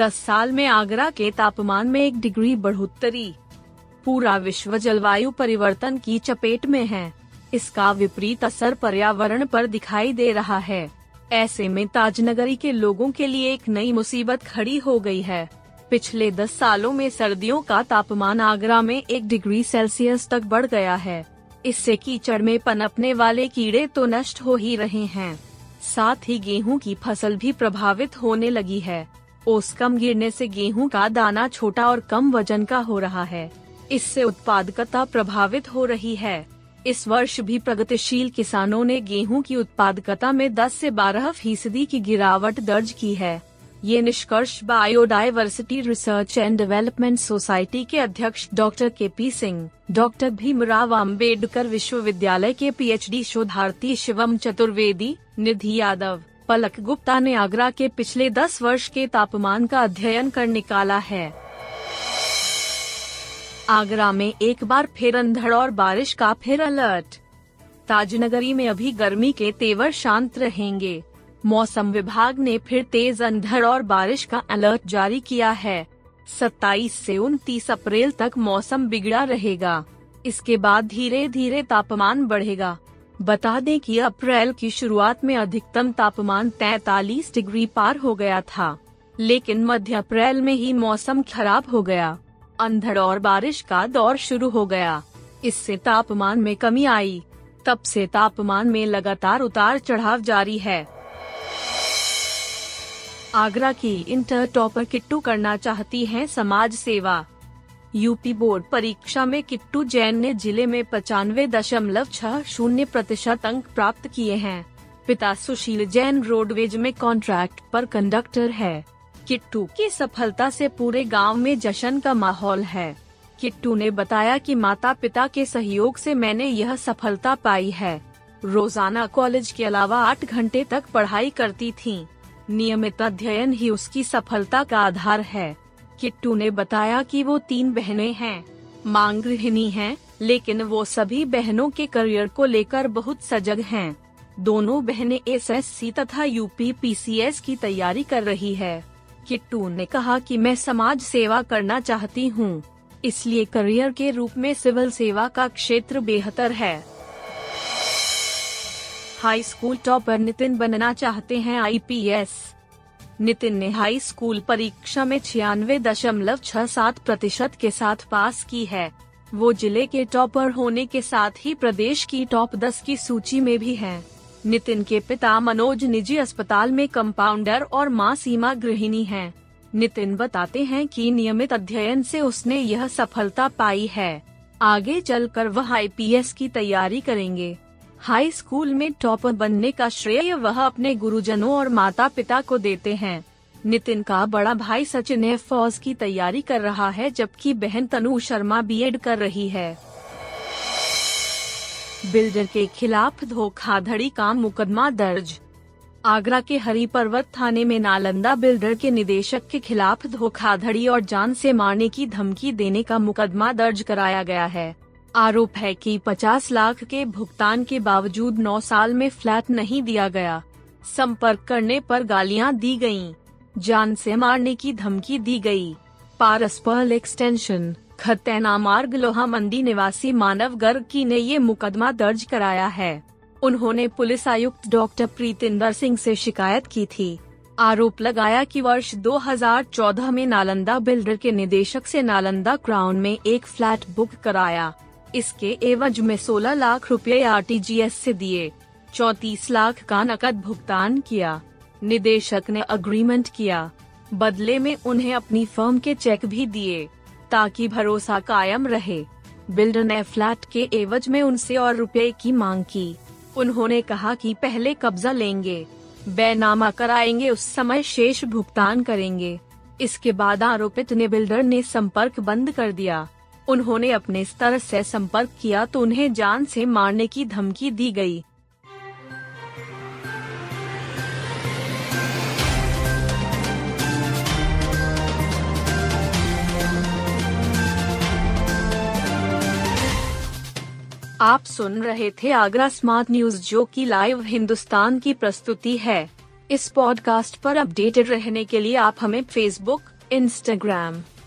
दस साल में आगरा के तापमान में एक डिग्री बढ़ोतरी पूरा विश्व जलवायु परिवर्तन की चपेट में है। इसका विपरीत असर पर्यावरण पर दिखाई दे रहा है। ऐसे में ताजनगरी के लोगों के लिए एक नई मुसीबत खड़ी हो गई है। पिछले दस सालों में सर्दियों का तापमान आगरा में एक डिग्री सेल्सियस तक बढ़ गया है। इससे कीचड़ में पनपने वाले कीड़े तो नष्ट हो ही रहे हैं। साथ ही गेहूँ की फ़सल भी प्रभावित होने लगी है। ओस कम गिरने से गेहूँ का दाना छोटा और कम वज़न का हो रहा है। इससे उत्पादकता प्रभावित हो रही है। इस वर्ष भी प्रगतिशील किसानों ने गेहूँ की उत्पादकता में 10 से 12 फ़ीसदी की गिरावट दर्ज की है। ये निष्कर्ष biodiversity research and development society के अध्यक्ष doctor K P Singh, doctor Bhimrao Ambedkar विश्वविद्यालय के पीएचडी शोधार्थी शिवम चतुर्वेदी, निधि यादव। पलक गुप्ता ने आगरा के पिछले 10 वर्ष के तापमान का अध्ययन कर निकाला है। आगरा में एक बार फिर अंधड़ और बारिश का फिर अलर्ट। ताजनगरी में अभी गर्मी के तेवर शांत रहेंगे। मौसम विभाग ने फिर तेज अंधड़ और बारिश का अलर्ट जारी किया है। 27 से 29 अप्रैल तक मौसम बिगड़ा रहेगा। इसके बाद धीरे धीरे तापमान बढ़ेगा। बता दें कि अप्रैल की शुरुआत में अधिकतम तापमान 43 डिग्री पार हो गया था, लेकिन मध्य अप्रैल में ही मौसम खराब हो गया। अंधड़ और बारिश का दौर शुरू हो गया। इससे तापमान में कमी आई। तब से तापमान में लगातार उतार चढ़ाव जारी है। आगरा की इंटर टॉपर किट्टू करना चाहती हैं समाज सेवा। यूपी बोर्ड परीक्षा में किट्टू जैन ने ज़िले में पचानवे दशमलव छह शून्य प्रतिशत अंक प्राप्त किए हैं। पिता सुशील जैन रोडवेज़ में कॉन्ट्रैक्ट पर कंडक्टर है। किट्टू की सफलता से पूरे गाँव में जश्न का माहौल है। किट्टू ने बताया कि माता पिता के सहयोग से मैंने यह सफलता पाई है। रोज़ाना कॉलेज के अलावा आठ घंटे तक पढ़ाई करती थी। नियमित अध्ययन ही उसकी सफलता का आधार है। किट्टू ने बताया कि वो तीन बहनें हैं। मांग गृहिणी हैं, लेकिन वो सभी बहनों के करियर को लेकर बहुत सजग हैं। दोनों बहनें एसएससी तथा यूपी पीसीएस की तैयारी कर रही है। किट्टू ने कहा कि मैं समाज सेवा करना चाहती हूँ इसलिए करियर के रूप में सिविल सेवा का क्षेत्र बेहतर है। हाई स्कूल टॉपर नितिन बनना चाहते हैं आईपीएस। नितिन ने हाई स्कूल परीक्षा में छियानवे दशमलव छह सात प्रतिशत के साथ पास की है वो ज़िले के टॉपर होने के साथ ही प्रदेश की टॉप दस की सूची में भी हैं। नितिन के पिता मनोज निजी अस्पताल में कंपाउंडर और माँ सीमा गृहिणी हैं। नितिन बताते हैं कि नियमित अध्ययन से उसने यह सफलता पाई है आगे चलकर वह आईपीएस की तैयारी करेंगे हाई स्कूल में टॉपर बनने का श्रेय वह अपने गुरुजनों और माता पिता को देते हैं। नितिन का बड़ा भाई सचिन एफ़ फौज की तैयारी कर रहा है, जबकि बहन तनु शर्मा बीएड कर रही है। बिल्डर के खिलाफ धोखाधड़ी का मुकदमा दर्ज। आगरा के हरी पर्वत थाने में नालंदा बिल्डर के निदेशक के खिलाफ धोखाधड़ी और जान से मारने की धमकी देने का मुकदमा दर्ज कराया गया है। आरोप है कि 50 लाख के भुगतान के बावजूद 9 साल में फ्लैट नहीं दिया गया। संपर्क करने पर गालियाँ दी गई जान से मारने की धमकी दी गई। पारस्पर एक्सटेंशन खतैना मार्ग लोहा मंदी निवासी मानव गर्ग की ने ये मुकदमा दर्ज कराया है। उन्होंने पुलिस आयुक्त डॉक्टर प्रीतिंदर सिंह से शिकायत की थी। आरोप लगाया कि वर्ष 2014 में नालंदा बिल्डर के निदेशक से नालंदा क्राउन में एक फ्लैट बुक कराया। इसके एवज में 16 लाख रुपए आरटीजीएस से दिए, चौतीस लाख का नकद भुगतान किया। निदेशक ने अग्रीमेंट किया। बदले में उन्हें अपनी फर्म के चेक भी दिए, ताकि भरोसा कायम रहे। बिल्डर ने फ्लैट के एवज में उनसे और रुपए की मांग की। उन्होंने कहा कि पहले कब्जा लेंगे, बैनामा कराएँगे, उस समय शेष भुगतान करेंगे। इसके बाद आरोपित ने बिल्डर ने संपर्क बंद कर दिया। उन्होंने अपने स्तर से संपर्क किया तो उन्हें जान से मारने की धमकी दी गई। आप सुन रहे थे आगरा स्मार्ट न्यूज़, जो की लाइव हिंदुस्तान की प्रस्तुति है इस पॉडकास्ट पर अपडेटेड रहने के लिए आप हमें फेसबुक इंस्टाग्राम